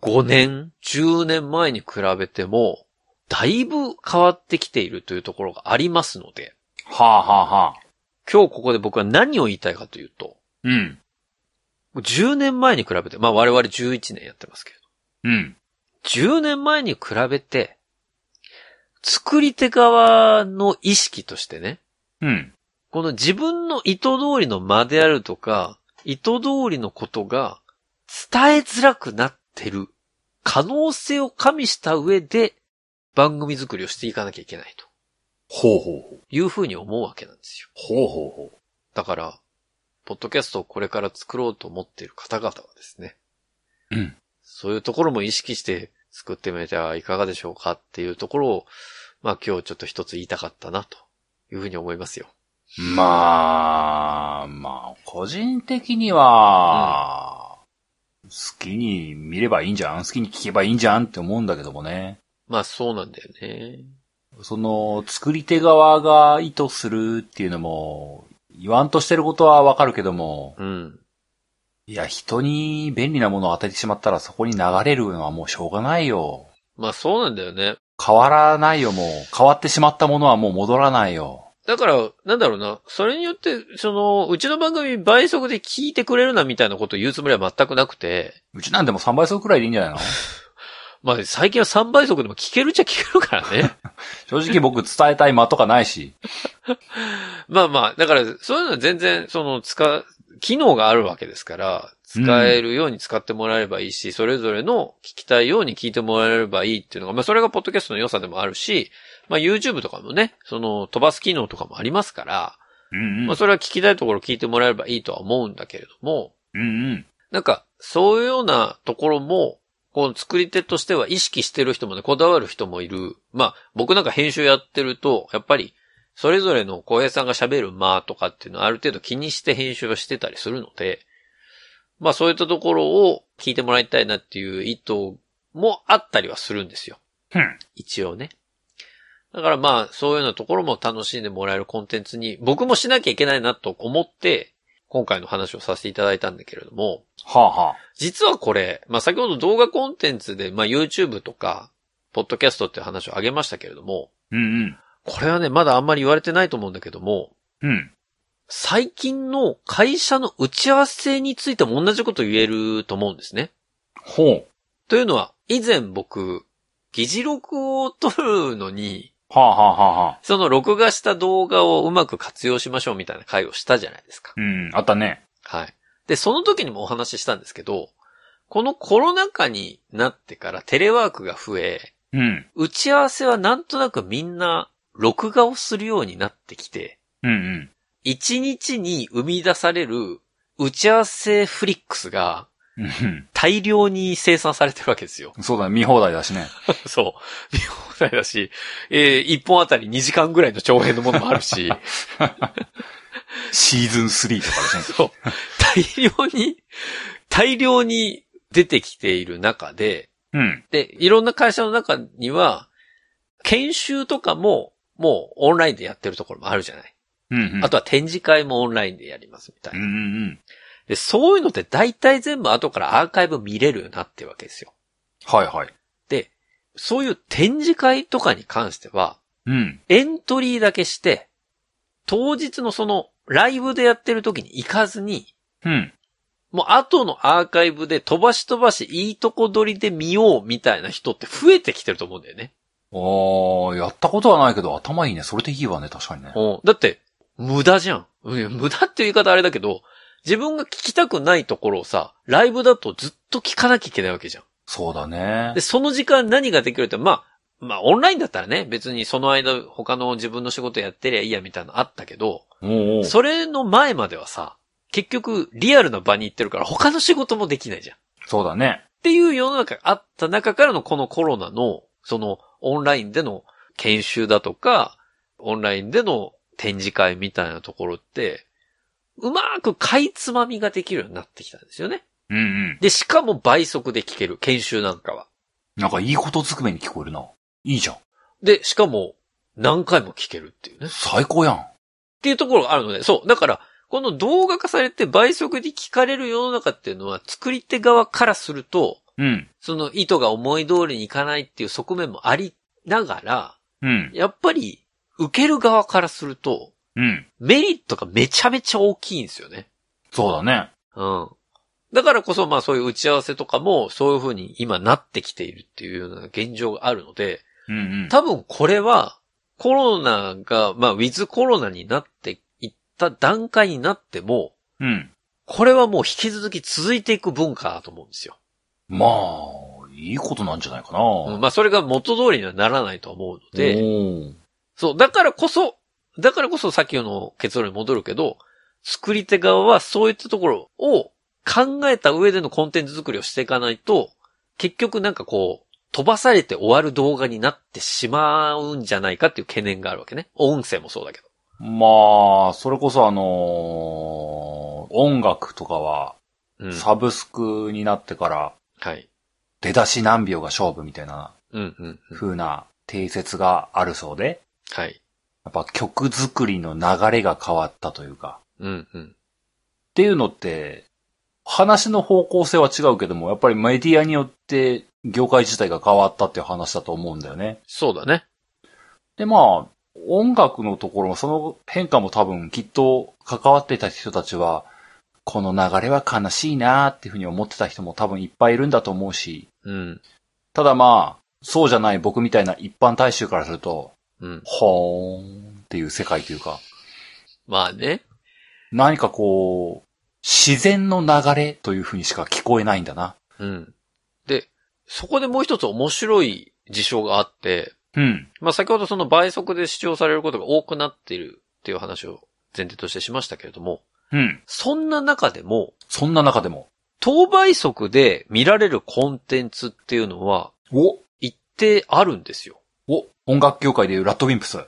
5年、10年前に比べても、だいぶ変わってきているというところがありますので、はあはあはあ。今日ここで僕は何を言いたいかというと、うん。10年前に比べて、まあ我々11年やってますけれど、うん。10年前に比べて、作り手側の意識としてね、うん。この自分の意図通りの間であるとか、意図通りのことが伝えづらくなってる可能性を加味した上で番組作りをしていかなきゃいけないとほうほうほう。いうふうに思うわけなんですよ。ほうほうほだから、ポッドキャストをこれから作ろうと思っている方々はですね、う。うん。そういうところも意識して作ってみてはいかがでしょうかっていうところを、まあ今日ちょっと一つ言いたかったなというふうに思いますよ。まあ、まあ、個人的には、好きに見ればいいんじゃん好きに聞けばいいんじゃんって思うんだけどもね。まあそうなんだよね。その、作り手側が意図するっていうのも、言わんとしてることはわかるけども、うん。いや、人に便利なものを与えてしまったらそこに流れるのはもうしょうがないよ。まあそうなんだよね。変わらないよ、もう。変わってしまったものはもう戻らないよ。だから、なんだろうな。それによって、その、うちの番組倍速で聞いてくれるなみたいなことを言うつもりは全くなくて、うちなんでも3倍速くらいでいいんじゃないの？まあ最近は3倍速でも聞けるっちゃ聞けるからね。正直僕伝えたい間とかないし。まあまあ、だから、そういうのは全然、その、使う、機能があるわけですから、使えるように使ってもらえればいいし、それぞれの聞きたいように聞いてもらえればいいっていうのが、まあそれがポッドキャストの良さでもあるし、まあ YouTube とかもね、その飛ばす機能とかもありますから、うんまあそれは聞きたいところ聞いてもらえればいいとは思うんだけれども、うんうん。なんか、そういうようなところも、この作り手としては意識してる人もね、こだわる人もいる。まあ、僕なんか編集やってると、やっぱり、それぞれの小平さんが喋る間とかっていうのはある程度気にして編集をしてたりするので、まあそういったところを聞いてもらいたいなっていう意図もあったりはするんですよ。うん。一応ね。だからまあ、そういうようなところも楽しんでもらえるコンテンツに、僕もしなきゃいけないなと思って、今回の話をさせていただいたんだけれども、はあはあ。実はこれ、まあ先ほど動画コンテンツで、まあ YouTube とか、ポッドキャストっていう話を挙げましたけれども、うんうん。これはね、まだあんまり言われてないと思うんだけども、うん。最近の会社の打ち合わせについても同じこと言えると思うんですね。ほう。というのは、以前僕、議事録を撮るのに、はあはあはあはあ。その録画した動画をうまく活用しましょうみたいな会をしたじゃないですか。うん。あったね。はい。で、その時にもお話ししたんですけど、このコロナ禍になってからテレワークが増え、うん。打ち合わせはなんとなくみんな録画をするようになってきて、うんうん。一日に生み出される打ち合わせフリックスがうん 大量に生産されてるわけですよ。うん。そうだね。見放題だしね。そう。見放題だし、えー、1本あたり2時間ぐらいの長編のものもあるし、シーズン3とかですね。そう。大量に、大量に出てきている中で、うん。で、いろんな会社の中には、研修とかも、もうオンラインでやってるところもあるじゃない。うんうん。あとは展示会もオンラインでやりますみたいうんうな。んで、そういうのって大体全部後からアーカイブ見れるようになってるわけですよ。うん。はいはい。で、そういう展示会とかに関しては、うん。エントリーだけして、当日のそのライブでやってる時に行かずに、うん。もう後のアーカイブで飛ばし飛ばしいいとこ取りで見ようみたいな人って増えてきてると思うんだよね。ああ、やったことはないけど頭いいね。それでいいわね。確かにね。うんだって、無駄じゃん無駄っていう言い方あれだけど、自分が聞きたくないところをさ、ライブだとずっと聞かなきゃいけないわけじゃん。そうだねで、。その時間何ができるって、まあ、まあ、オンラインだったらね、別にその間他の自分の仕事やってりゃいいやみたいなのあったけど、おうおうそれの前まではさ、結局リアルな場に行ってるから他の仕事もできないじゃん。っそうだね。ていう世の中があった中からのこのコロナの、そのオンラインでの研修だとか、オンラインでの展示会みたいなところって、うまくかいつまみができるようになってきたんですよね。うんうん。で、しかも倍速で聞ける、研修なんかは。なんかいいことずくめに聞こえるな。いいじゃん。で、しかも何回も聞けるっていうね。最高やん。っていうところがあるので、そう。だから、この動画化されて倍速で聞かれる世の中っていうのは、作り手側からすると、うん。その意図が思い通りにいかないっていう側面もありながら、うん。やっぱり、受ける側からすると、うん。メリットがめちゃめちゃ大きいんですよね。そうだね。うん。だからこそ、まあそういう打ち合わせとかも、そういう風に今なってきているっていうような現状があるので、うんうん。多分これは、コロナが、まあ、ウィズコロナになっていった段階になっても、うん。これはもう引き続き続いていく文化だと思うんですよ。まあ、いいことなんじゃないかな。うんまあ、それが元通りにはならないと思うので、そう、だからこそ、だからこそさっきの結論に戻るけど、作り手側はそういったところを考えた上でのコンテンツ作りをしていかないと、結局なんかこう、飛ばされて終わる動画になってしまうんじゃないかっていう懸念があるわけね。音声もそうだけど。まあ、それこそあのー音楽とかは、うん。サブスクになってから、はい。出だし何秒が勝負みたいなうんうんうん。風な定説があるそうで、はい。やっぱ曲作りの流れが変わったというか、うんうん。っていうのって、話の方向性は違うけども、やっぱりメディアによって業界自体が変わったっていう話だと思うんだよね。そうだね。で、まあ、音楽のところもその変化も多分きっと関わっていた人たちは、この流れは悲しいなーっていうふうに思ってた人も多分いっぱいいるんだと思うし、うん。ただまあ、そうじゃない僕みたいな一般大衆からすると、うん。ほーんっていう世界というか、まあね。何かこう、自然の流れというふうにしか聞こえないんだな。うん。で、そこでもう一つ面白い事象があって、うん。まあ先ほどその倍速で視聴されることが多くなっているっていう話を前提としてしましたけれども、うん。そんな中でも、そんな中でも、当倍速で見られるコンテンツっていうのはお一定あるんですよ。お音楽業界でいうラッドウィンプス。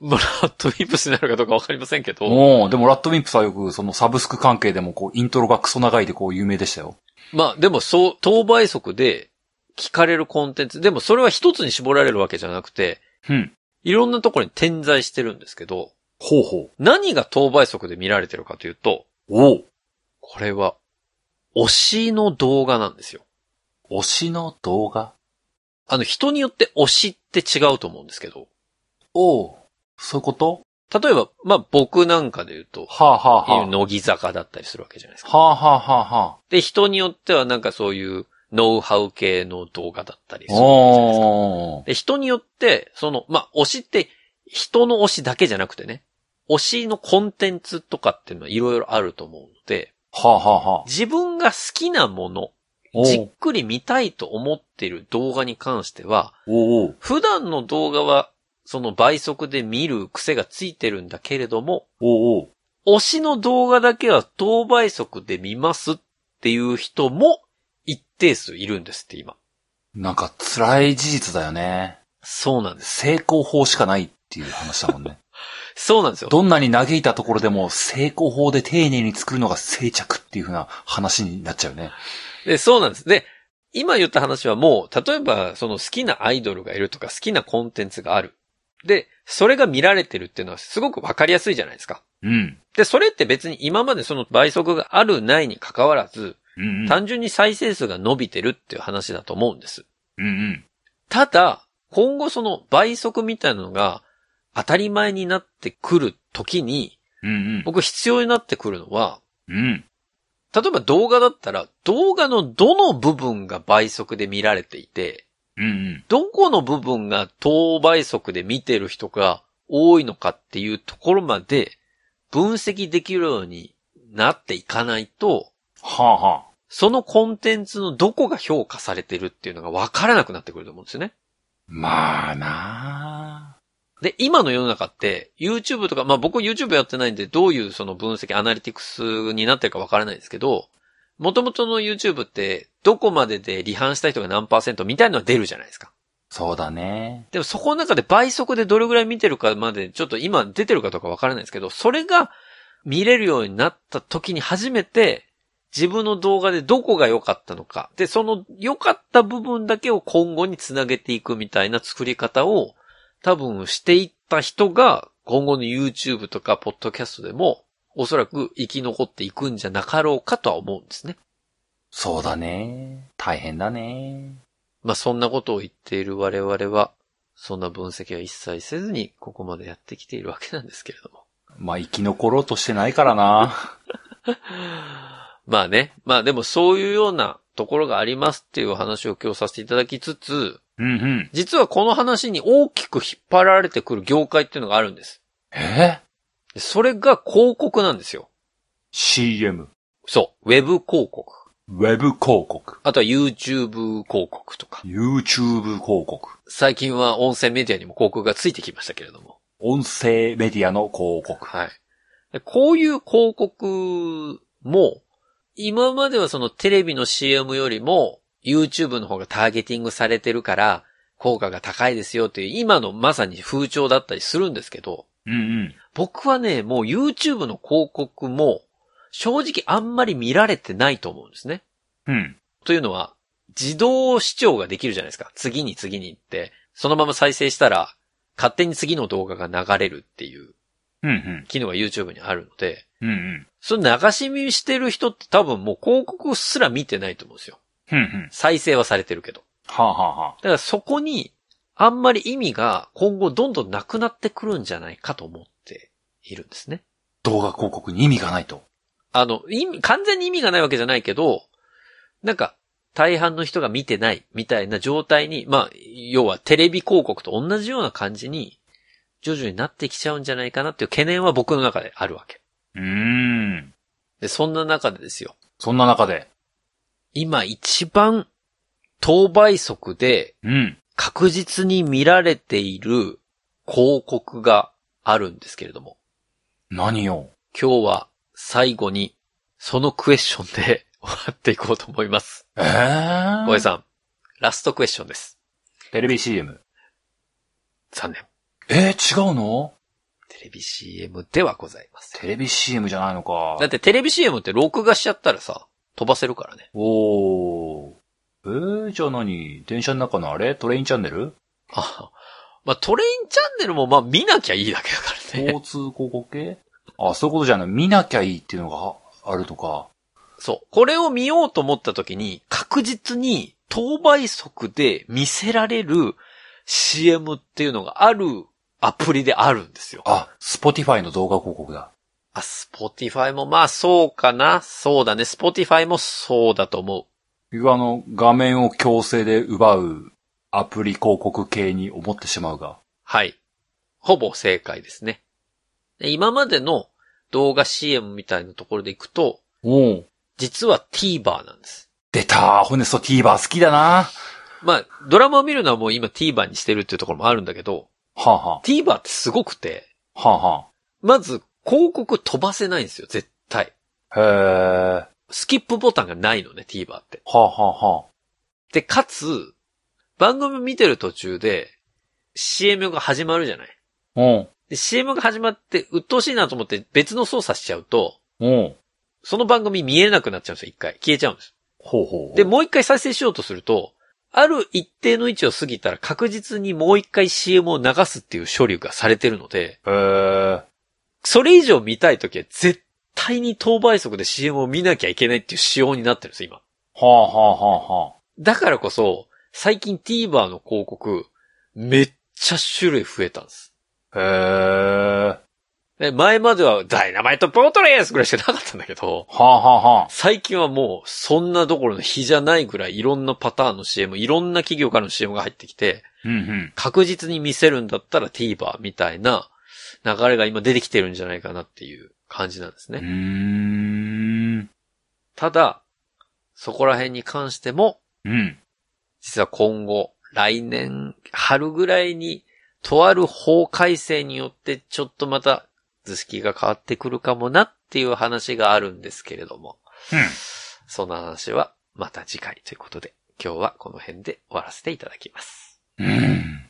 まあ、ラッドウィンプスになるかどうかわかりませんけど、おでもラッドウィンプスはよくそのサブスク関係でもこうイントロがクソ長いでこう有名でしたよ。まあ、でもそう、当倍速で聞かれるコンテンツ、でもそれは一つに絞られるわけじゃなくて、うん。いろんなところに点在してるんですけど、ほうほう。何が当倍速で見られてるかというと、おうこれは、推しの動画なんですよ。推しの動画？あの、人によって推しって違うと思うんですけど、おうそういうこと？例えば、まあ僕なんかで言うと、はあ、はあはあ、乃木坂だったりするわけじゃないですか。はあはあはあはで、人によってはなんかそういうノウハウ系の動画だったりすあ。るわけじゃないですか。で、人によって、その、まあ、推しって、人の推しだけじゃなくてね、推しのコンテンツとかっていうのはいろいろあると思うので、はあはあはあ。自分が好きなもの、おじっうくり見たいと思っている動画に関しては、普段の動画は、その倍速で見る癖がついてるんだけれども、推しの動画だけは等倍速で見ますっていう人も一定数いるんですって今。なんか辛い事実だよね。そうなんです。成功法しかないっていう話だもんね。そうなんですよ。どんなに嘆いたところでも成功法で丁寧に作るのが静着っていう風な話になっちゃうね。で、そうなんです。で、今言った話はもう、例えば、その好きなアイドルがいるとか、好きなコンテンツがある。で、それが見られてるっていうのはすごくわかりやすいじゃないですか。うん。で、それって別に今までその倍速があるないに関わらず、うんうん。単純に再生数が伸びてるっていう話だと思うんです。うんうん。ただ、今後その倍速みたいなのが当たり前になってくる時に、うんうん。僕必要になってくるのは、うん。例えば動画だったら、動画のどの部分が倍速で見られていて、うんうん。どこの部分が等倍速で見てる人が多いのかっていうところまで分析できるようになっていかないと、はあはあ。そのコンテンツのどこが評価されてるっていうのが分からなくなってくると思うんですよね。まあなで、今の世の中って、YouTube とか、まあ僕 YouTube やってないんで、どういうその分析、アナリティクスになってるかわからないですけど、元々の YouTube って、どこまでで離反した人が何パーセントみたいなのは出るじゃないですか。そうだね。でもそこの中で倍速でどれぐらい見てるかまで、ちょっと今出てるかどうかわからないですけど、それが見れるようになった時に初めて、自分の動画でどこが良かったのか。で、その良かった部分だけを今後につなげていくみたいな作り方を多分していった人が今後の YouTube とかポッドキャストでもおそらく生き残っていくんじゃなかろうかとは思うんですね。そうだね。大変だね。まあそんなことを言っている我々は、そんな分析は一切せずにここまでやってきているわけなんですけれども。まあ生き残ろうとしてないからな。まあね。まあでもそういうようなところがありますっていうお話を今日させていただきつつ、うんうん。実はこの話に大きく引っ張られてくる業界っていうのがあるんです。え？でそれが広告なんですよ。?CM。そう。ウェブ広告。ウェブ広告。あとは YouTube 広告とか。YouTube 広告。最近は音声メディアにも広告がついてきましたけれども。音声メディアの広告。はい。でこういう広告も、今まではそのテレビの CM よりも YouTube の方がターゲティングされてるから効果が高いですよっていう今のまさに風潮だったりするんですけど、うんうん。僕はね、もう YouTube の広告も正直あんまり見られてないと思うんですね。うん。というのは、自動視聴ができるじゃないですか。次に次に行って、そのまま再生したら、勝手に次の動画が流れるっていう。機能が YouTube にあるので、うんうん。その流し見してる人って多分もう広告すら見てないと思うんですよ。再生はされてるけど。はあ、はあはあ、だからそこに、あんまり意味が今後どんどんなくなってくるんじゃないかと思っているんですね。動画広告に意味がないと。あの、意味、完全に意味がないわけじゃないけど、なんか、大半の人が見てないみたいな状態に、まあ、要はテレビ広告と同じような感じに、徐々になってきちゃうんじゃないかなっていう懸念は僕の中であるわけ。うーん。で、そんな中でですよ。そんな中で。今一番、当倍速でうん。確実に見られている広告があるんですけれども、何よ。今日は最後にそのクエスチョンで終わっていこうと思います。えー、小江さん、ラストクエスチョンです。テレビ CM。残念。えー、違うの？テレビ CM ではございません。テレビ CM じゃないのか。だってテレビ CM って録画しちゃったらさ、飛ばせるからね。おー。えー、じゃあ何？電車の中のあれ？トレインチャンネル？あまあ、トレインチャンネルもまあ見なきゃいいだけだからね。交通広告系？あ、そういうことじゃない。見なきゃいいっていうのがあるとか。そう。これを見ようと思った時に、確実に等倍速で見せられる CM っていうのがあるアプリであるんですよ。あ、スポティファイの動画広告だ。あ、スポティファイもまあそうかな。そうだね。スポティファイもそうだと思う。あの、画面を強制で奪うアプリ広告系に思ってしまうが。はい。ほぼ正解ですね。で今までの動画 CM みたいなところでいくと、おう実は TVer なんです。出たホネスト TVer 好きだなまあ、ドラマを見るのはもう今 TVer にしてるっていうところもあるんだけど、はあ、は TVer ってすごくて、あ、はあ、はまず広告飛ばせないんですよ、絶対。あ。へえ。はスキップボタンがないのね、TVer って。あ、はあ、はで、かつ、番組見てる途中で CM が始まるじゃない。あ。うん。で、CM が始まって鬱陶しいなと思って別の操作しちゃうと、うん。その番組見えなくなっちゃうんですよ、一回。消えちゃうんです。ほうほうほう。で、もう一回再生しようとすると、ある一定の位置を過ぎたら確実にもう一回 CM を流すっていう処理がされてるので、へえ。それ以上見たいときは絶対に当倍速で CM を見なきゃいけないっていう仕様になってるんです、今。はあ、はあ、はあ、はだからこそ、最近 TVer の広告、めっちゃ種類増えたんです。あ。へえ。で前まではダイナマイトポートレースぐらいしかなかったんだけど、はあ、はあ、はあ。最近はもうそんなどころの日じゃないぐらいいろんなパターンの CM、いろんな企業からの CM が入ってきて、うん、うん。確実に見せるんだったら TVer みたいな流れが今出てきてるんじゃないかなっていう感じなんですね。ただ、そこら辺に関しても、うん。実は今後、来年春ぐらいに、とある法改正によってちょっとまた図式が変わってくるかもなっていう話があるんですけれども、うん。その話はまた次回ということで、今日はこの辺で終わらせていただきます。うん。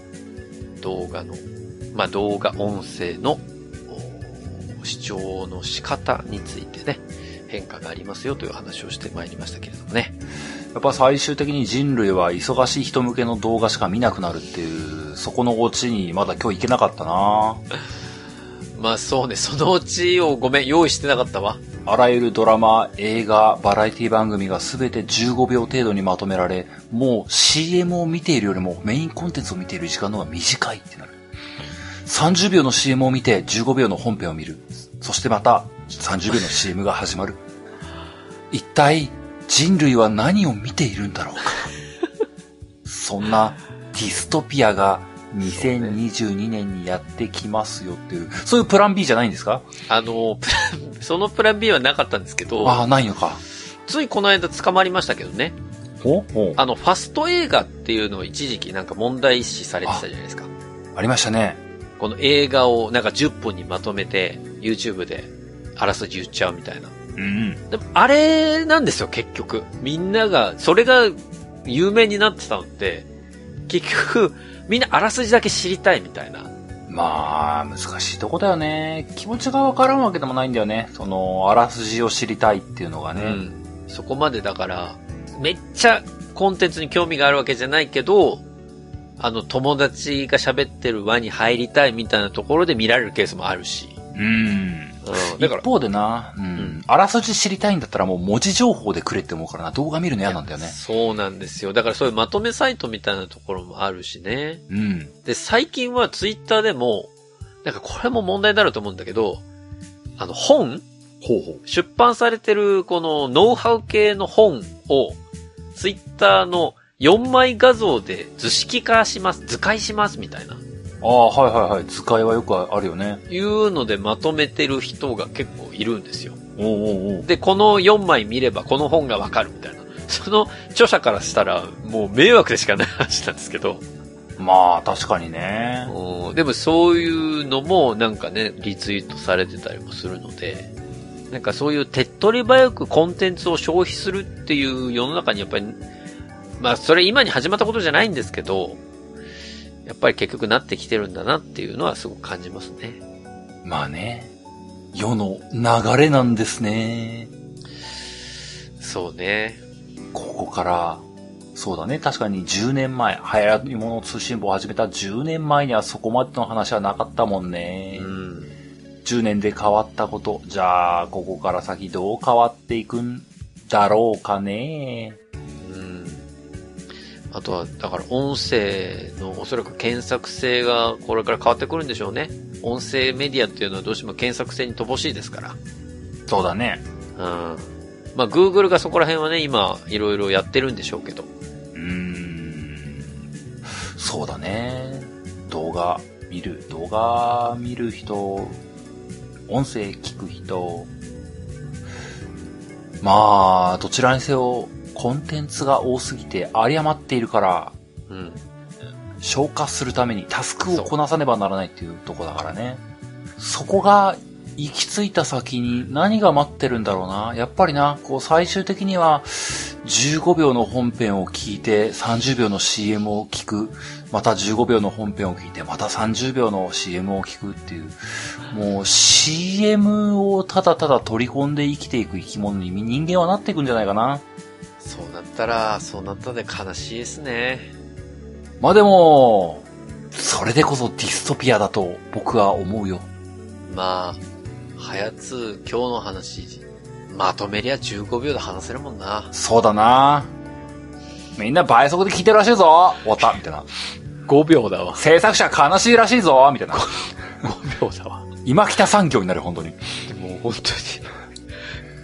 動画の、まあ、動画音声の視聴の仕方についてね、変化がありますよという話をしてまいりましたけれどもね。やっぱ最終的に人類は忙しい人向けの動画しか見なくなるっていう、そこのオチにまだ今日行けなかったな まあそうね、そのうちをごめん、用意してなかったわ。あらゆるドラマ、映画、バラエティ番組が全て15秒程度にまとめられ、もう CM を見ているよりもメインコンテンツを見ている時間の方が短いってなる。30秒の CM を見て15秒の本編を見る。そしてまた30秒の CM が始まる。一体人類は何を見ているんだろうか。そんなディストピアが2022年にやってきますよっていう、そういうプラン B じゃないんですか？あの、プランそのプラン B はなかったんですけど、ああ、ないのか。ついこの間捕まりましたけどね。ほほあの、ファスト映画っていうのを一時期なんか問題視されてたじゃないですか。ありましたね。この映画をなんか10本にまとめて YouTube であらすじ言っちゃうみたいな。うん。でもあれなんですよ、結局。みんなが、それが有名になってたのって、結局、みんなあらすじだけ知りたいみたいな。まあ、難しいとこだよね。気持ちがわからんわけでもないんだよね。その、あらすじを知りたいっていうのがね。うん。そこまでだから、めっちゃコンテンツに興味があるわけじゃないけど、あの、友達が喋ってる輪に入りたいみたいなところで見られるケースもあるし。うん。うん。だから、一方でな、うん、んあらすじ知りたいんだったらもう文字情報でくれって思うからな、動画見るの嫌なんだよね。そうなんですよ。だからそういうまとめサイトみたいなところもあるしね。うん。で、最近はツイッターでも、なんかこれも問題になると思うんだけど、あの本ほうほう。出版されてるこのノウハウ系の本を、ツイッターの4枚画像で図式化します、図解しますみたいな。ああ、はいはいはい。図解はよくあるよね。いうのでまとめてる人が結構いるんですよ。おうおうおうで、この4枚見ればこの本がわかるみたいな。その著者からしたらもう迷惑でしかない話なんですけど。まあ、確かにね。うんでもそういうのもなんかね、リツイートされてたりもするので、なんかそういう手っ取り早くコンテンツを消費するっていう世の中にやっぱり、まあそれ今に始まったことじゃないんですけど、やっぱり結局なってきてるんだなっていうのはすごく感じますね。まあね。世の流れなんですね。そうね。ここから、そうだね。確かに10年前、流行り物通信簿を始めた10年前にはそこまでの話はなかったもんね。うん。10年で変わったこと。じゃあ、ここから先どう変わっていくんだろうかね。うん。あとは、だから音声のおそらく検索性がこれから変わってくるんでしょうね。音声メディアっていうのはどうしても検索性に乏しいですから。そうだね。うん。まあ、Google がそこら辺はね、今、いろいろやってるんでしょうけど。うーん。そうだね。動画見る、動画見る人、音声聞く人。まあ、どちらにせよ、コンテンツが多すぎて有り余っているから、うん。消化するためにタスクをこなさねばならないっていうとこだからね。そこが行き着いた先に何が待ってるんだろうな。やっぱりな、こう最終的には15秒の本編を聞いて30秒の CM を聞く。また15秒の本編を聞いてまた30秒の CM を聞くっていう。もう CM をただただ取り込んで生きていく生き物に人間はなっていくんじゃないかな。そうなったら、そうなったで悲しいですね。まあでも、それでこそディストピアだと僕は思うよ。まあ、はやつ、今日の話、まとめりゃ15秒で話せるもんな。そうだなみんな倍速で聞いてるらしいぞ終わったみたいな。5秒だわ。制作者悲しいらしいぞみたいな。5秒だわ。今北産業になる、本当に。もう本当に。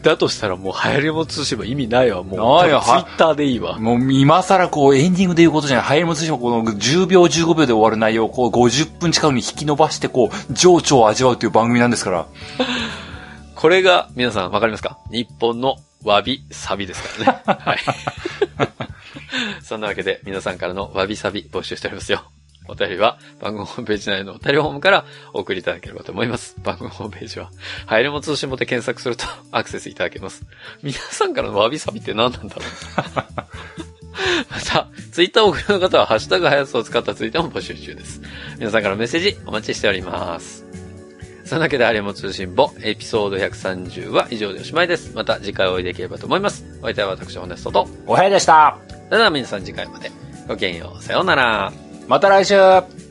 だとしたらもう流行りも通信も意味ないわ。もう、ツイッターでいいわ。もう今更こうエンディングで言うことじゃない。流行りも通信もこの10秒15秒で終わる内容をこう50分近くに引き伸ばしてこう情緒を味わうという番組なんですから。これが、皆さんわかりますか？日本のわびサビですからね。はい。そんなわけで、皆さんからのわびサビ募集しておりますよ。お便りは番組ホームページ内のお便りフォームからお送りいただければと思います。番組ホームページは、流行りも通信簿で検索すると アクセスいただけます。皆さんからのわびサビって何なんだろう また、ツイッターを送る方は、ハッシュタグはやつを使ったツイートも募集中です。皆さんからのメッセージお待ちしております。そんなわけで、あれも通信簿、エピソード130は以上でおしまいです。また次回お会いできればと思います。お相手は私、ホネストと、おはようでした。それでは皆さん次回まで。ごきげんよう。さようなら。また来週。